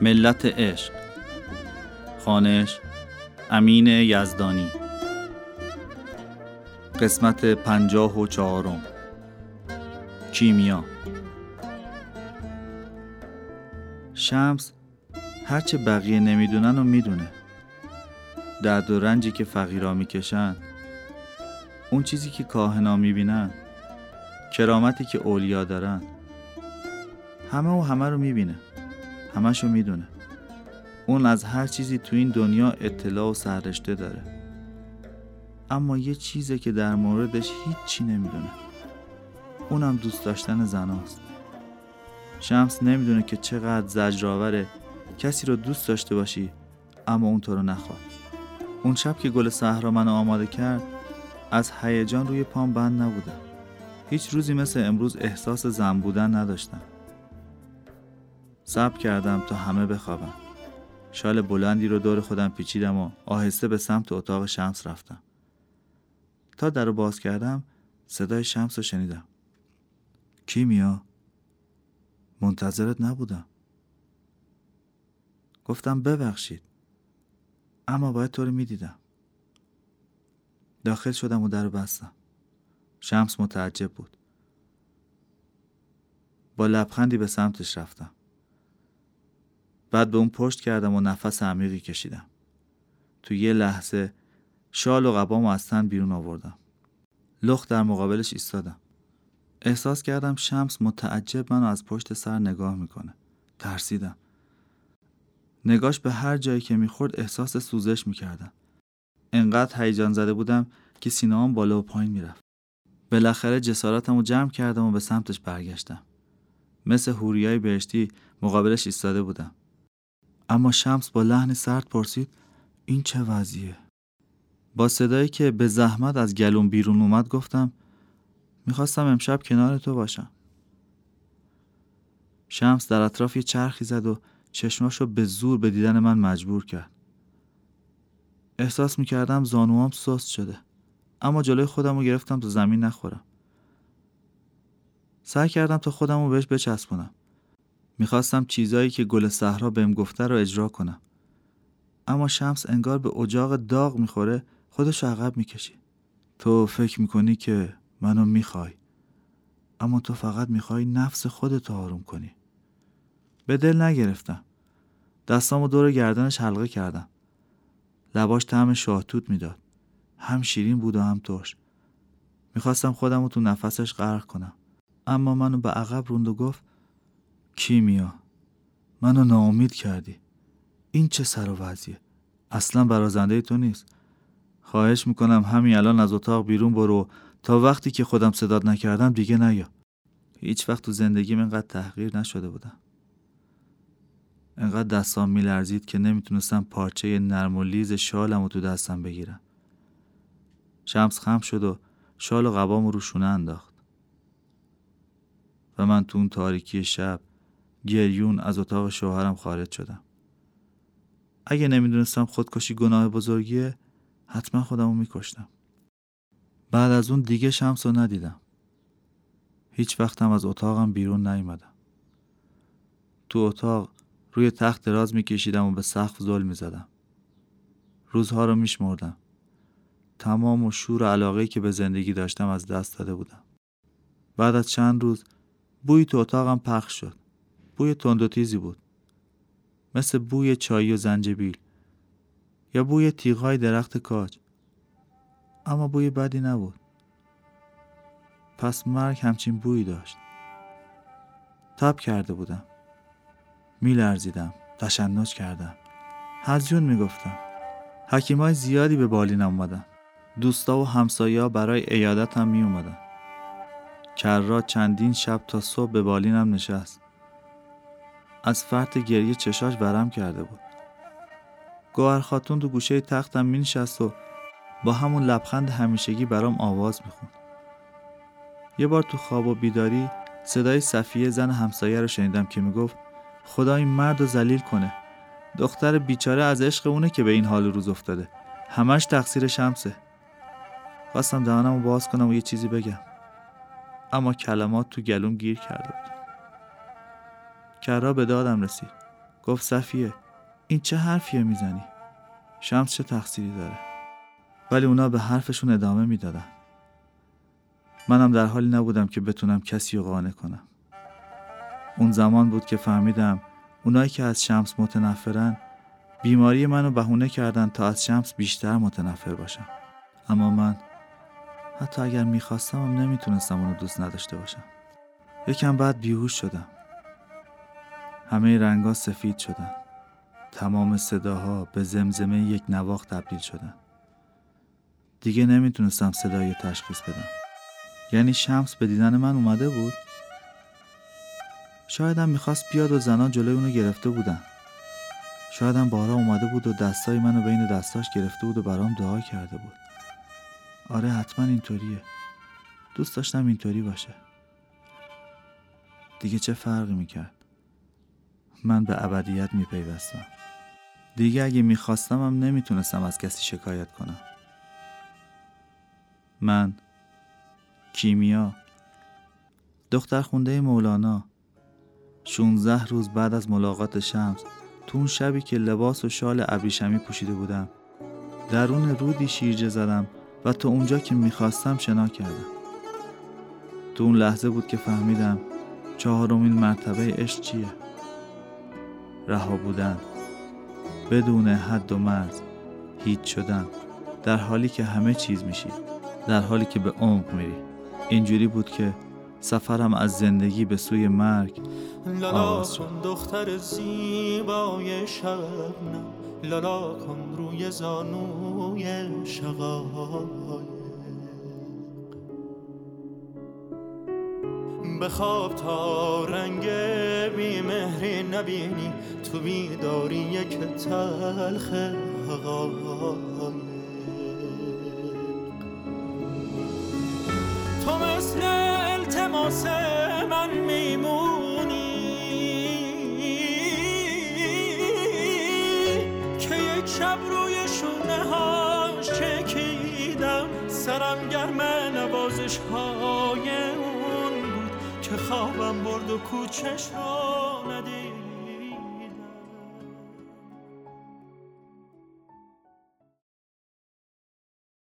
ملت عشق. خانش امین یزدانی. قسمت پنجاه و چهارم. کیمیا. شمس هرچه بقیه نمی‌دونن و می‌دونه. درد و رنجی که فقیرا می‌کشن اون چیزی که کاهنا می‌بینن کرامتی که اولیا دارن همه و همه رو می‌بینه همشو می‌دونه. اون از هر چیزی تو این دنیا اطلاع و سررشته داره. اما یه چیزه که در موردش هیچی نمی‌دونه. اونم دوست داشتن زناست شمس نمی‌دونه که چقدر زجرآوره کسی رو دوست داشته باشی اما اون تو رو نخواد اون شب که گل صحرا منو آماده کرد از هیجان روی پام بند نبودم هیچ روزی مثل امروز احساس زن بودن نداشتم. صبر کردم تا همه بخوابم. شال بلندی رو دور خودم پیچیدم و آهسته به سمت اتاق شمس رفتم. تا در رو باز کردم صدای شمس رو شنیدم. کیمیا منتظرت نبودم. گفتم ببخشید. اما باید تو رو می‌دیدم. داخل شدم و در بستم. شمس متعجب بود. با لبخندی به سمتش رفتم. بعد به اون پشت کردم و نفس عمیقی کشیدم. تو یه لحظه شال و قبامو از تن بیرون آوردم. لخت در مقابلش ایستادم. احساس کردم شمس متعجب منو از پشت سر نگاه می‌کنه. ترسیدم. نگاش به هر جایی که می‌خورد احساس سوزش می‌کردم. انقدر هیجان زده بودم که سینه‌ام بالا و پایین می‌رفت. بالاخره جسارتم رو جمع کردم و به سمتش برگشتم. مثل هوریای بهشتی مقابلش ایستاده بودم. اما شمس با لحن سرد پرسید این چه وضعیه؟ با صدایی که به زحمت از گلوم بیرون اومد گفتم می‌خواستم امشب کنار تو باشم. شمس در اطراف یه چرخی زد و چشماشو به زور به دیدن من مجبور کرد. احساس می‌کردم زانوام سست شده. اما جلوی خودم رو گرفتم تا زمین نخورم. سعی کردم تا خودم رو بهش بچسبونم. می‌خواستم چیزایی که گل صحرا بهم گفته رو اجرا کنم. اما شمس انگار به اجاق داغ می‌خوره خودش عقب می‌کشی تو فکر می‌کنی که منو می‌خوای. اما تو فقط می‌خوای نفس خودت آروم کنی. به دل نگرفتم. دستامو دور گردنش حلقه کردم. لباش طعم شاهتوت می‌داد. هم شیرین بود و هم ترش. می‌خواستم خودم رو تو نفسش غرق کنم. اما منو به عقب روند و گفت کیمیا منو ناامید کردی. این چه سر و وضعیه؟ اصلا برازنده تو نیست. خواهش می‌کنم همین الان از اتاق بیرون برو. تا وقتی که خودم صداد نکردم دیگه نیا. هیچ وقت تو زندگیم اینقدر تحقیر نشده بودم. انقدر دستام میلرزید که نمی‌تونستم پارچه نرم و لیز شالم رو تو دستم بگیرم. شمس خم شد و شال و قبام رو شونه انداخت. و من تو اون تاریکی شب گریون از اتاق شوهرم خارج شدم. اگه نمی‌دونستم خودکشی گناه بزرگیه حتما خودمو میکشتم. بعد از اون دیگه شمس رو ندیدم. هیچ وقتم از اتاقم بیرون نیومدم. تو اتاق روی تخت دراز میکشیدم و به سقف زل می‌زدم. روزها رو میشمردم. تمام و شور علاقه که به زندگی داشتم از دست داده بودم. بعد از چند روز بوی تو اتاقم پخش شد. بوی تند و تیزی بود. مثل بوی چای و زنجبیل. یا بوی تیغهای درخت کاج. اما بوی بدی نبود. پس مرگ همچین بویی داشت. تب کرده بودم. میلرزیدم تشنج کردم. هزیون می‌گفتم. حکیمای زیادی به بالینم اومدن دوستا و همسایه برای ایادتم می اومدن کرات چندین شب تا صبح به بالینم نشست. از فرط گریه چشاش ورم کرده بود. گوهر خاتون تو گوشه تختم می نشست و با همون لبخند همیشگی برام آواز می‌خوند. یه بار تو خواب و بیداری صدای صفیه زن همسایه رو شنیدم که می‌گفت خدا این مرد رو ذلیل کنه. دختر بیچاره از عشق اونه که به این حال روز افتاده. همش تقصیر شمسه. خواستم دهانم رو باز کنم و یه چیزی بگم. اما کلمات تو گلوم گیر کرده بود. کرا به دادم رسید. گفت صفیه این چه حرفیه می‌زنی؟ شمس چه تقصیری داره؟ ولی اونا به حرفشون ادامه می‌دادن. منم در حالی نبودم که بتونم کسی رو قانع کنم. اون زمان بود که فهمیدم اونایی که از شمس متنفرن بیماری منو بهونه کردن تا از شمس بیشتر متنفر باشم. اما من حتی اگر می‌خواستم هم نمی‌تونستم اونو دوست نداشته باشم. یکم بعد بیهوش شدم. همه رنگا سفید شدن. تمام صداها به زمزمه یک نواخ تبدیل شدن. دیگه نمی‌تونستم صدای تشخیص بدم. یعنی شمس به دیدن من اومده بود؟ شایدم می‌خواست بیاد و زنان جلوی اونو گرفته بودن. شایدم بارا اومده بود و دستای منو بین دستاش گرفته بود و برام دعا کرده بود. آره حتما اینطوریه. دوست داشتم اینطوری باشه. دیگه چه فرقی می‌کرد؟ من به ابدیت میپیوستم. دیگه اگه می‌خواستم هم نمی‌تونستم از کسی شکایت کنم. من کیمیا دختر خونده مولانا 16 روز بعد از ملاقات شمس تو اون شبی که لباس و شال ابریشمی پوشیده بودم. درون رودی شیرجه زدم و تا اونجا که می‌خواستم شنا کردم. تو اون لحظه بود که فهمیدم چهارمین مرتبه عشق چیه. رها بودن بدون حد و مرز هیچ شدن در حالی که همه چیز میشی در حالی که به عمق میری. اینجوری بود که سفرم از زندگی به سوی مرگ لالا کن دختر زیبای شبنم. لالا کن روی زانوی شقای بخواب تا رنگ بیمهری نبینی. تو بیداری یک تلخ حقای تو مثل التماس سرم گرم نوازش های اون بود که خوابم برد و کوچش رو ندید.